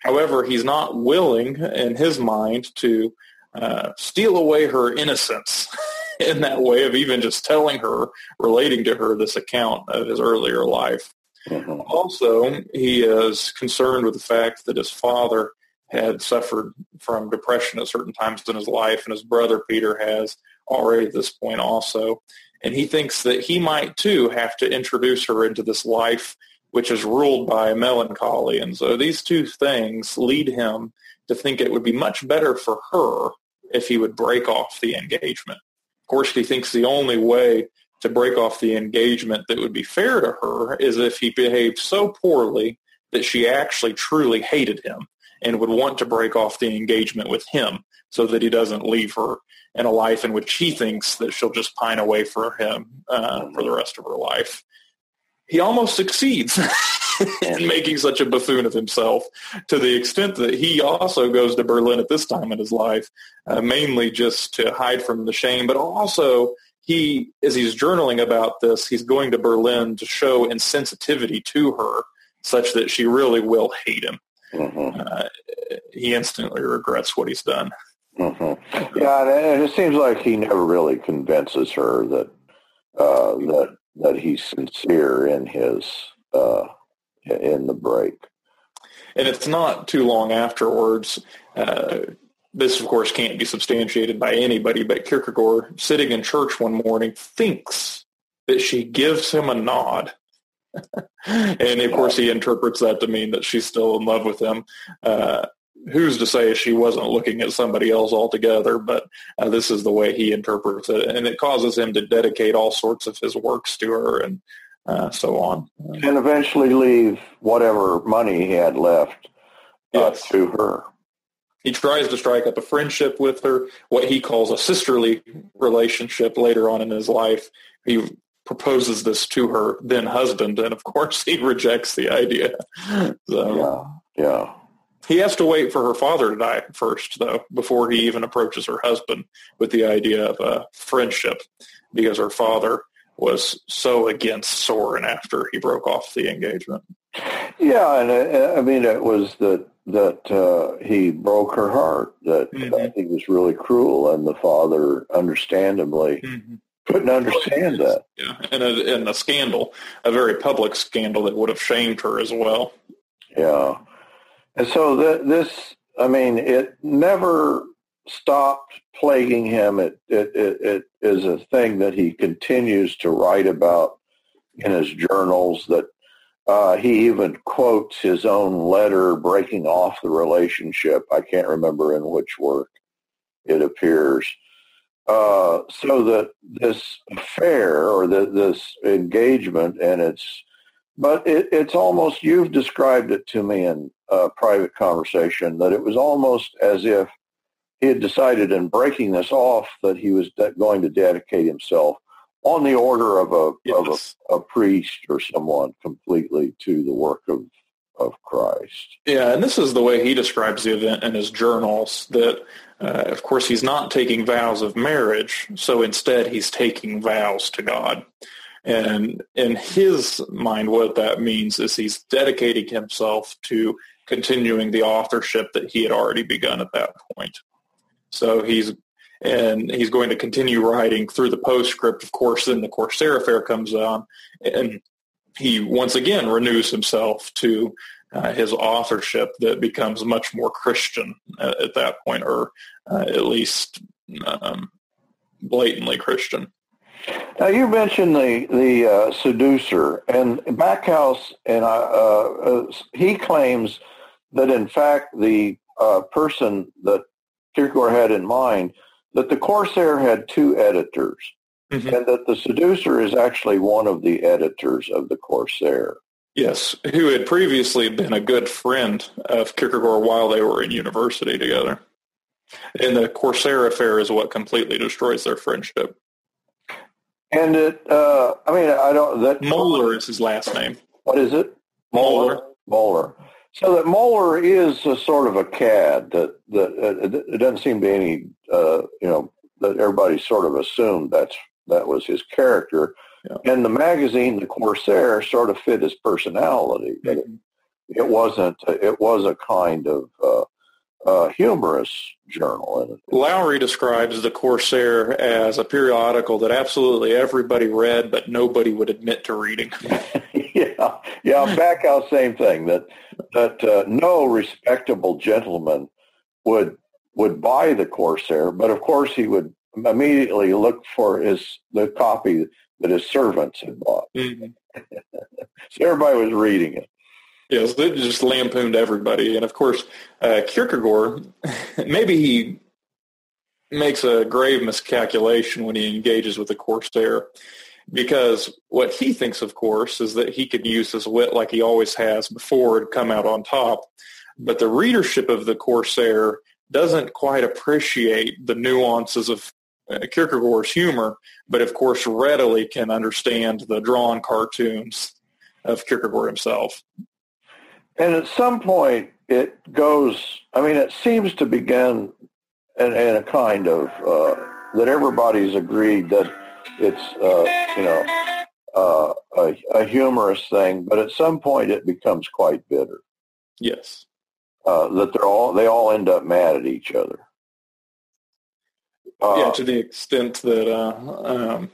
S2: However, he's not willing in his mind to uh, steal away her innocence in that way of even just telling her, relating to her this account of his earlier life. Mm-hmm. Also, he is concerned with the fact that his father had suffered from depression at certain times in his life, and his brother Peter has already at this point also. And he thinks that he might too have to introduce her into this life which is ruled by melancholy. And so these two things lead him to think it would be much better for her if he would break off the engagement. Course, he thinks the only way to break off the engagement that would be fair to her is if he behaved so poorly that she actually truly hated him and would want to break off the engagement with him so that he doesn't leave her in a life in which he thinks that she'll just pine away for him uh, for the rest of her life. He almost succeeds. in making such a buffoon of himself to the extent that he also goes to Berlin at this time in his life, uh, mainly just to hide from the shame, but also he, as he's journaling about this, he's going to Berlin to show insensitivity to her such that she really will hate him. Mm-hmm. Uh, he instantly regrets what he's done.
S1: Mm-hmm. Yeah, and it seems like he never really convinces her that uh, that that he's sincere in his uh, in the break.
S2: And it's not too long afterwards. Uh, this, of course, can't be substantiated by anybody, but Kierkegaard, sitting in church one morning, thinks that she gives him a nod. and of course, he interprets that to mean that she's still in love with him. Uh, who's to say she wasn't looking at somebody else altogether? But uh, this is the way he interprets it, and it causes him to dedicate all sorts of his works to her. And uh, so on.
S1: And eventually leave whatever money he had left uh, yes. to her.
S2: He tries to strike up a friendship with her, what he calls a sisterly relationship later on in his life. He proposes this to her then husband, and of course he rejects the idea.
S1: So, yeah, yeah.
S2: He has to wait for her father to die first, though, before he even approaches her husband with the idea of a friendship, because her father was so against Soren after he broke off the engagement.
S1: Yeah, and uh, I mean it was that that uh, he broke her heart. That mm-hmm. uh, he was really cruel, and the father, understandably, mm-hmm. couldn't understand that.
S2: Yeah, and a, and a scandal, a very public scandal that would have shamed her as well.
S1: Yeah, and so th- this, I mean, it never stopped plaguing him. It, it, it, it is a thing that he continues to write about in his journals that uh, he even quotes his own letter breaking off the relationship. I can't remember in which work it appears. Uh, so that this affair or the, this engagement and it's but it, it's almost, you've described it to me in a private conversation, that it was almost as if he had decided in breaking this off that he was de- going to dedicate himself on the order of a yes. of a, a, priest or someone completely to the work of of Christ.
S2: Yeah, and this is the way he describes the event in his journals. That, uh, of course, he's not taking vows of marriage, so instead he's taking vows to God. And in his mind, what that means is he's dedicating himself to continuing the authorship that he had already begun at that point. So he's and he's going to continue writing through the postscript. Of course, then the Corsair affair comes on, and he once again renews himself to uh, his authorship that becomes much more Christian at, at that point, or uh, at least um, blatantly Christian.
S1: Now you mentioned the the uh, seducer and Backhouse, and uh, uh, he claims that in fact the uh, person that Kierkegaard had in mind that the Corsair had two editors, mm-hmm. and that the seducer is actually one of the editors of the Corsair.
S2: Yes, who had previously been a good friend of Kierkegaard while they were in university together. And the Corsair affair is what completely destroys their friendship.
S1: And it, uh, I mean, I don't. That
S2: Moeller is his last name.
S1: What is it?
S2: Moeller.
S1: Moeller. So that Moeller is a sort of a cad that that uh, it doesn't seem to be any, uh, you know, that everybody sort of assumed that's that was his character. Yeah. And the magazine, the Corsair, sort of fit his personality, but mm-hmm. it, it, wasn't. It was a kind of uh, humorous journal.
S2: Lowrie describes the Corsair as a periodical that absolutely everybody read, but nobody would admit to reading.
S1: yeah, yeah. Back out, same thing. That that uh, no respectable gentleman would would buy the Corsair, but of course he would immediately look for his the copy that his servants had bought. Mm-hmm. so everybody was reading it.
S2: Yes, they just lampooned everybody. And of course, uh, Kierkegaard, maybe he makes a grave miscalculation when he engages with the Corsair. Because what he thinks, of course, is that he could use his wit like he always has before to come out on top. But the readership of the Corsair doesn't quite appreciate the nuances of uh, Kierkegaard's humor, but of course readily can understand the drawn cartoons of Kierkegaard himself.
S1: And at some point, it goes, I mean, it seems to begin in, in a kind of, uh, that everybody's agreed that it's, uh, you know, uh, a, a, humorous thing, but at some point it becomes quite bitter.
S2: Yes.
S1: Uh, that they're all, they all end up mad at each other.
S2: yeah, uh, to the extent that uh, um,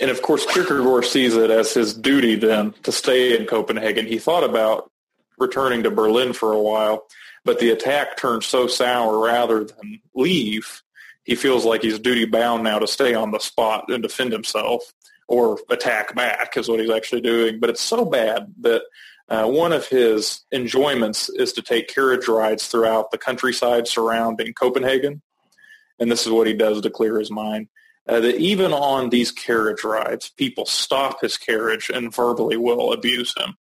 S2: and of course, Kierkegaard sees it as his duty then to stay in Copenhagen. He thought about returning to Berlin for a while, but the attack turned so sour rather than leave. He feels like he's duty bound now to stay on the spot and defend himself or attack back is what he's actually doing. But it's so bad that uh, one of his enjoyments is to take carriage rides throughout the countryside surrounding Copenhagen. And this is what he does to clear his mind uh, that even on these carriage rides, people stop his carriage and verbally will abuse him.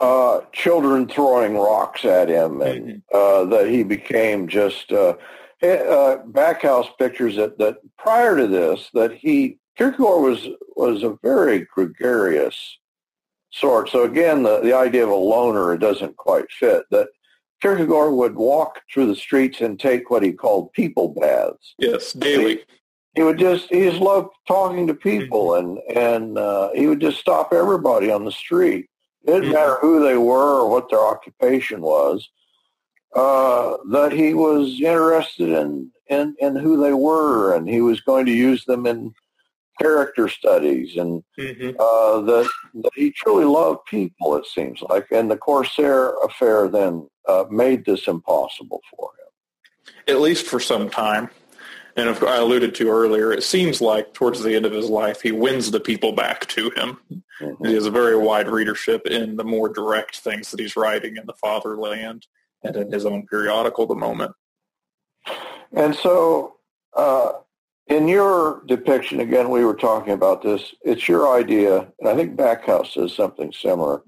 S1: uh, children throwing rocks at him, and mm-hmm. uh, that he became just uh, uh, Backhouse pictures that that prior to this that he Kierkegaard was was a very gregarious sort. So again, the the idea of a loner doesn't quite fit. That Kierkegaard would walk through the streets and take what he called people baths.
S2: Yes, daily.
S1: He, he would just he just loved talking to people mm-hmm. and and uh, he would just stop everybody on the street it didn't mm-hmm. matter who they were or what their occupation was, uh, that he was interested in, in, in who they were and he was going to use them in character studies and mm-hmm. uh, that, that he truly loved people, it seems like. And the Corsair affair then uh, made this impossible for him.
S2: At least for some time. And if I alluded to earlier, it seems like towards the end of his life, he wins the people back to him. Mm-hmm. He has a very wide readership in the more direct things that he's writing in the Fatherland and in his own periodical, The Moment.
S1: And so, uh, in your depiction, again, we were talking about this. It's your idea, and I think Backhouse says something similar.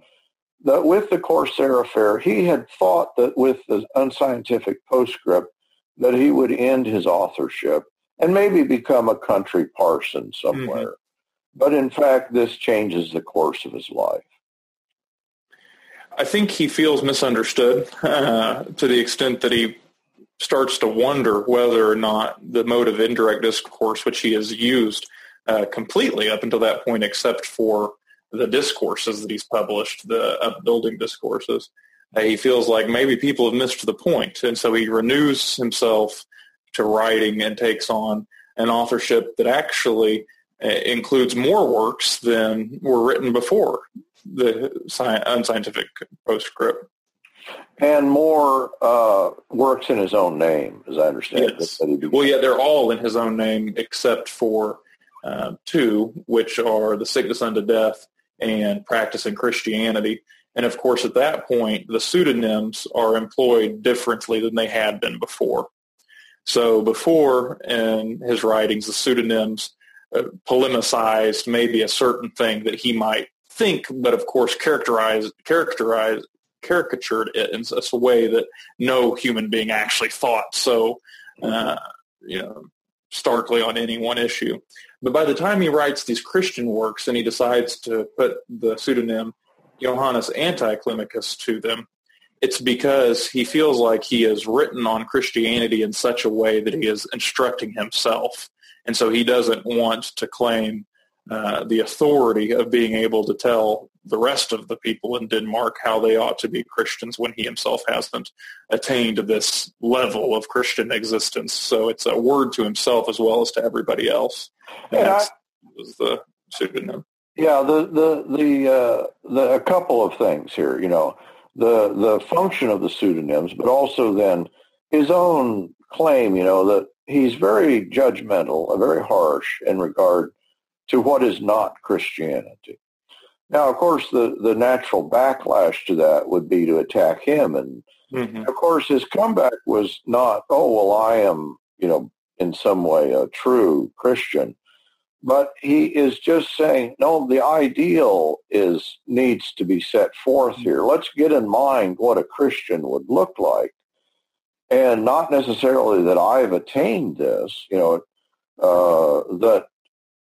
S1: That with the Corsair affair, he had thought that with the unscientific postscript, that he would end his authorship and maybe become a country parson somewhere. Mm-hmm. But in fact, this changes the course of his life.
S2: I think he feels misunderstood uh, to the extent that he starts to wonder whether or not the mode of indirect discourse, which he has used uh, completely up until that point, except for the discourses that he's published, the upbuilding discourses, he feels like maybe people have missed the point, and so he renews himself to writing and takes on an authorship that actually uh, includes more works than were written before the unscientific postscript.
S1: And more uh, works in his own name, as I understand
S2: yes. Well, yeah, they're all in his own name except for uh, two, which are The Sickness Unto Death and Practicing Christianity. And of course, at that point, the pseudonyms are employed differently than they had been before. So before in his writings, the pseudonyms uh, polemicized maybe a certain thing that he might think, but of course characterized, characterized, caricatured it in such a way that no human being actually thought so, uh, you know, starkly on any one issue. But by the time he writes these Christian works and he decides to put the pseudonym Johannes Anti-Climacus to them, it's because he feels like he has written on Christianity in such a way that he is instructing himself. And so he doesn't want to claim uh, the authority of being able to tell the rest of the people in Denmark how they ought to be Christians when he himself hasn't attained this level of Christian existence. So it's a word to himself as well as to everybody else. And yeah, was the pseudonym.
S1: Yeah, the the the uh, the a couple of things here. You know, the the function of the pseudonyms, but also then his own claim. You know that he's very judgmental, very harsh in regard to what is not Christianity. Now, of course, the the natural backlash to that would be to attack him, and mm-hmm. of course, his comeback was not, oh well, I am, you know, in some way a true Christian but he is just saying, no, the ideal is needs to be set forth here. Let's get in mind what a Christian would look like. And not necessarily that I've attained this, you know, uh, that,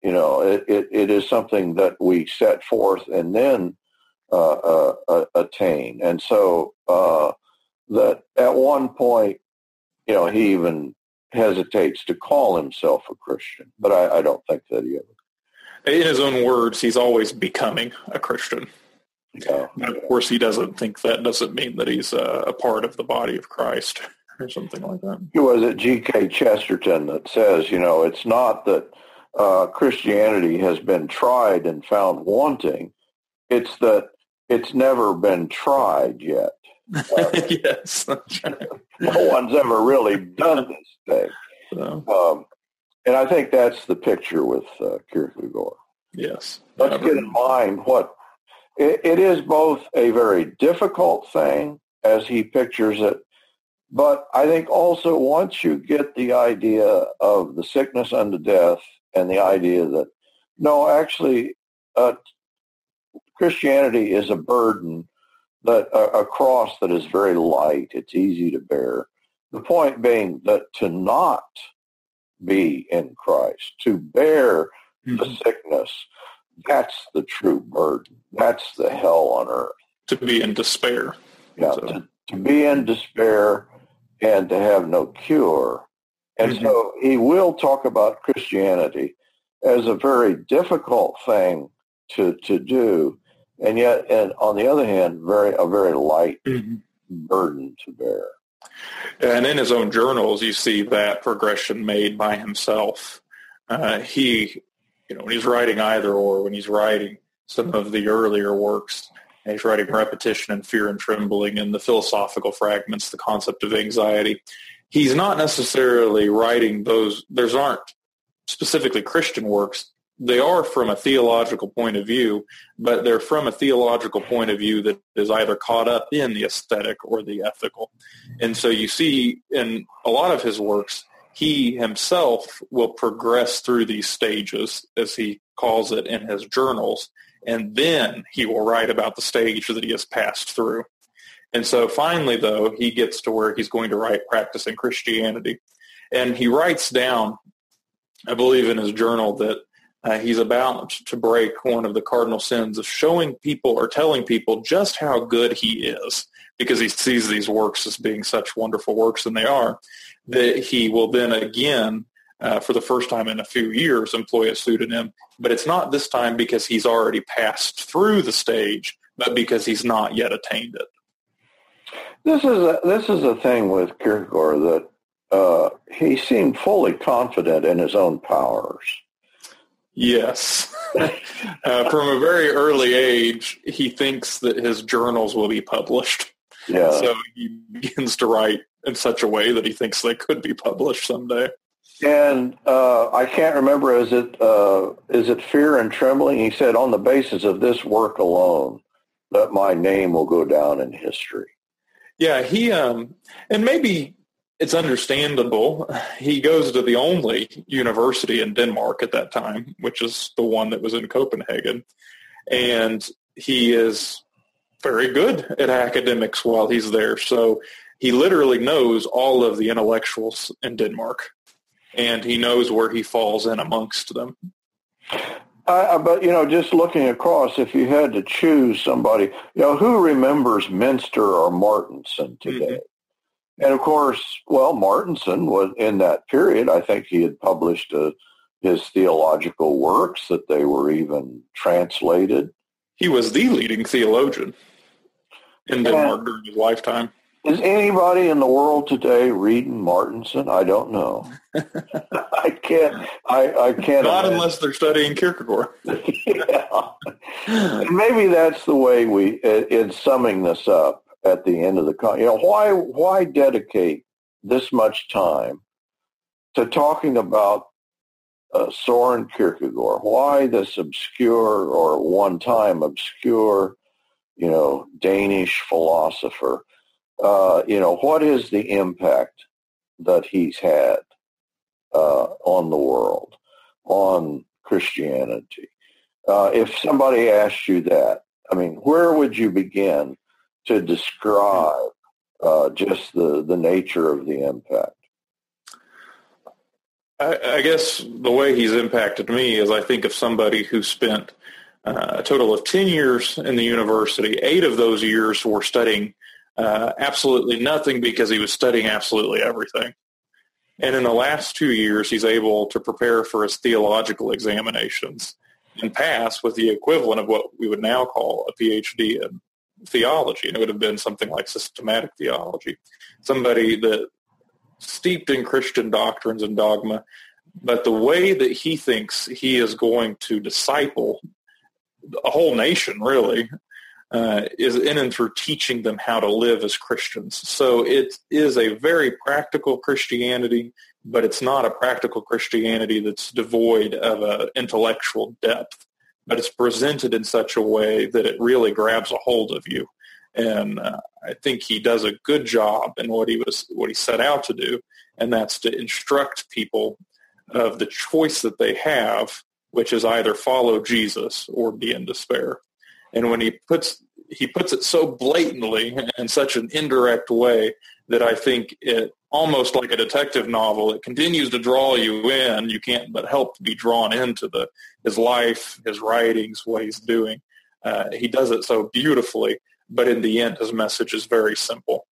S1: you know, it, it, it is something that we set forth and then uh, uh, uh attain. And so uh, that at one point, you know, he even hesitates to call himself a Christian, but I, I don't think that he ever.
S2: In his own words, he's always becoming a Christian. Yeah. of course, he doesn't think that doesn't mean that he's a, a part of the body of Christ or something like that.
S1: It was it G.K. Chesterton that says, you know, it's not that uh, Christianity has been tried and found wanting. It's that it's never been tried yet.
S2: yes.
S1: no one's ever really done this thing. So. Um, and I think that's the picture with uh, Kierkegaard.
S2: Yes.
S1: Let's get in mind what it, it is both a very difficult thing as he pictures it, but I think also once you get the idea of the sickness unto death and the idea that, no, actually, uh, Christianity is a burden that a, a cross that is very light, it's easy to bear. The point being that to not be in Christ, to bear mm-hmm. the sickness, that's the true burden. That's the hell on earth.
S2: To be in despair.
S1: Yeah, so. to, to, be in despair and to have no cure. And mm-hmm. so he will talk about Christianity as a very difficult thing to, to do, and yet, and on the other hand, very a very light mm-hmm. burden to bear.
S2: And in his own journals, you see that progression made by himself. Uh, he, you know, when he's writing either or, when he's writing some of the earlier works, and he's writing repetition and fear and trembling and the philosophical fragments, the concept of anxiety. He's not necessarily writing those. There's aren't specifically Christian works they are from a theological point of view, but they're from a theological point of view that is either caught up in the aesthetic or the ethical. And so you see in a lot of his works, he himself will progress through these stages, as he calls it in his journals, and then he will write about the stage that he has passed through. And so finally, though, he gets to where he's going to write Practicing Christianity. And he writes down, I believe in his journal, that uh, he's about to break one of the cardinal sins of showing people or telling people just how good he is because he sees these works as being such wonderful works, and they are, that he will then again, uh, for the first time in a few years, employ a pseudonym. But it's not this time because he's already passed through the stage, but because he's not yet attained it.
S1: This is a, this is a thing with Kierkegaard that uh, he seemed fully confident in his own powers.
S2: Yes. uh, from a very early age, he thinks that his journals will be published. Yeah. So he begins to write in such a way that he thinks they could be published someday.
S1: And uh, I can't remember, is it, uh, is it Fear and Trembling? He said, on the basis of this work alone, that my name will go down in history.
S2: Yeah, he, um, and maybe it's understandable. He goes to the only university in Denmark at that time, which is the one that was in Copenhagen. And he is very good at academics while he's there. So he literally knows all of the intellectuals in Denmark. And he knows where he falls in amongst them.
S1: Uh, but, you know, just looking across, if you had to choose somebody, you know, who remembers Mynster or Martensen today? Mm-hmm. And of course, well, Martensen was in that period. I think he had published uh, his theological works that they were even translated.
S2: He was the leading theologian in Denmark during his lifetime.
S1: Is anybody in the world today reading Martensen? I don't know. I can't. I, I can't.
S2: Not imagine. unless they're studying Kierkegaard.
S1: yeah. maybe that's the way we, in summing this up, at the end of the con. You know, why why dedicate this much time to talking about uh, Soren Kierkegaard? Why this obscure or one time obscure, you know, Danish philosopher? Uh, you know, what is the impact that he's had uh, on the world, on Christianity? Uh, if somebody asked you that, I mean, where would you begin to describe uh, just the, the nature of the impact?
S2: I, I, guess the way he's impacted me is I think of somebody who spent uh, a total of 10 years in the university. Eight of those years were studying uh, absolutely nothing because he was studying absolutely everything. And in the last two years, he's able to prepare for his theological examinations and pass with the equivalent of what we would now call a PhD in theology, and it would have been something like systematic theology. Somebody that steeped in Christian doctrines and dogma, but the way that he thinks he is going to disciple a whole nation, really, uh, is in and through teaching them how to live as Christians. So it is a very practical Christianity, but it's not a practical Christianity that's devoid of an intellectual depth but it's presented in such a way that it really grabs a hold of you. And uh, I think he does a good job in what he was what he set out to do, and that's to instruct people of the choice that they have, which is either follow Jesus or be in despair. And when he puts he puts it so blatantly in such an indirect way that I think it almost like a detective novel. It continues to draw you in. You can't but help to be drawn into the his life, his writings, what he's doing. Uh, he does it so beautifully, but in the end, his message is very simple.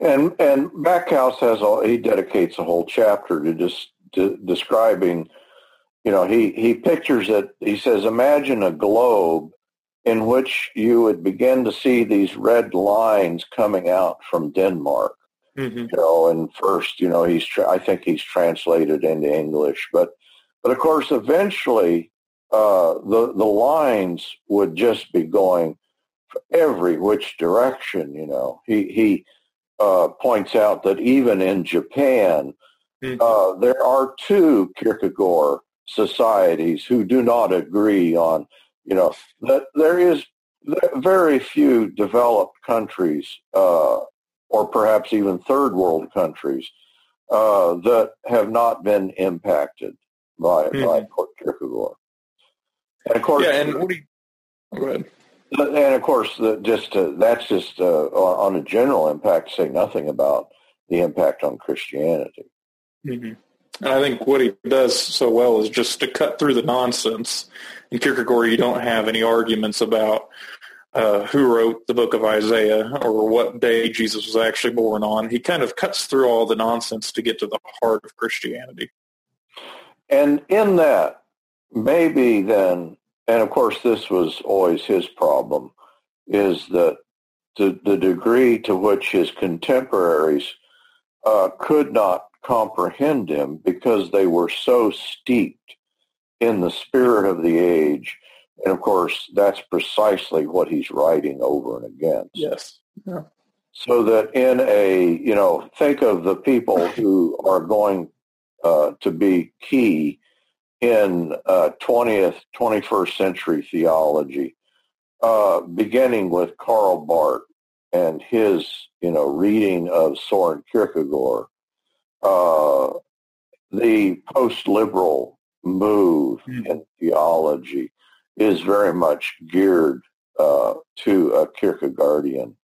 S1: And and Backhouse has a, he dedicates a whole chapter to just describing. You know, he he pictures it. He says, imagine a globe in which you would begin to see these red lines coming out from Denmark. Mm-hmm. You know, and first, you know, he's tra- I think he's translated into English, but but of course, eventually, uh, the the lines would just be going every which direction. You know, he he uh, points out that even in Japan, mm-hmm. uh, there are two Kierkegaard societies who do not agree on you know, that there is very few developed countries, uh, or perhaps even third world countries, uh, that have not been impacted by mm-hmm. by Kierkegaard. And of course,
S2: yeah, and what do you, go ahead.
S1: And of course, the, just uh, that's just uh, on a general impact. Say nothing about the impact on Christianity.
S2: Mm-hmm. And I think what he does so well is just to cut through the nonsense. In Kierkegaard, you don't have any arguments about uh, who wrote the book of Isaiah or what day Jesus was actually born on. He kind of cuts through all the nonsense to get to the heart of Christianity.
S1: And in that, maybe then, and of course this was always his problem, is that the, the degree to which his contemporaries uh, could not comprehend him because they were so steeped in the spirit of the age. And of course, that's precisely what he's writing over and against.
S2: Yes. Yeah.
S1: So that in a, you know, think of the people who are going uh, to be key in uh, 20th, 21st century theology, uh, beginning with Karl Barth and his, you know, reading of Soren Kierkegaard, uh, the post-liberal move mm. in theology is very much geared uh, to a Kierkegaardian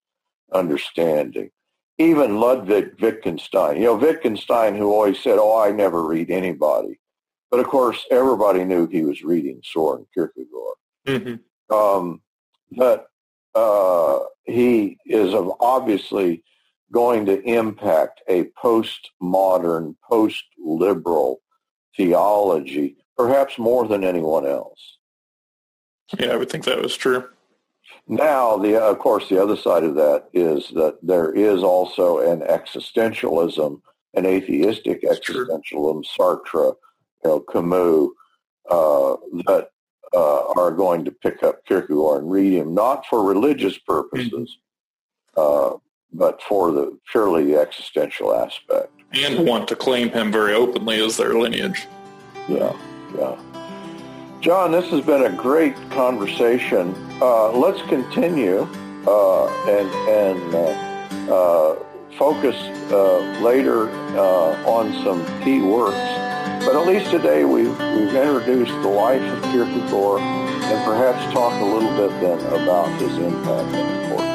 S1: understanding. Even Ludwig Wittgenstein, you know, Wittgenstein who always said, oh, I never read anybody. But of course, everybody knew he was reading Soren Kierkegaard. Mm-hmm. Um, but uh, he is of obviously going to impact a postmodern, post-liberal theology, perhaps more than anyone else.
S2: Yeah, I would think that was true.
S1: Now, the of course, the other side of that is that there is also an existentialism, an atheistic existentialism, Sartre, you know, Camus, uh, that uh, are going to pick up Kierkegaard and read him, not for religious purposes, mm-hmm. uh, but for the purely existential aspect.
S2: And want to claim him very openly as their lineage.
S1: Yeah, yeah. John, this has been a great conversation. Uh, let's continue uh, and and uh, uh focus uh, later uh, on some key works. But at least today we've we've introduced the life of Kierkegaard and perhaps talk a little bit then about his impact and importance.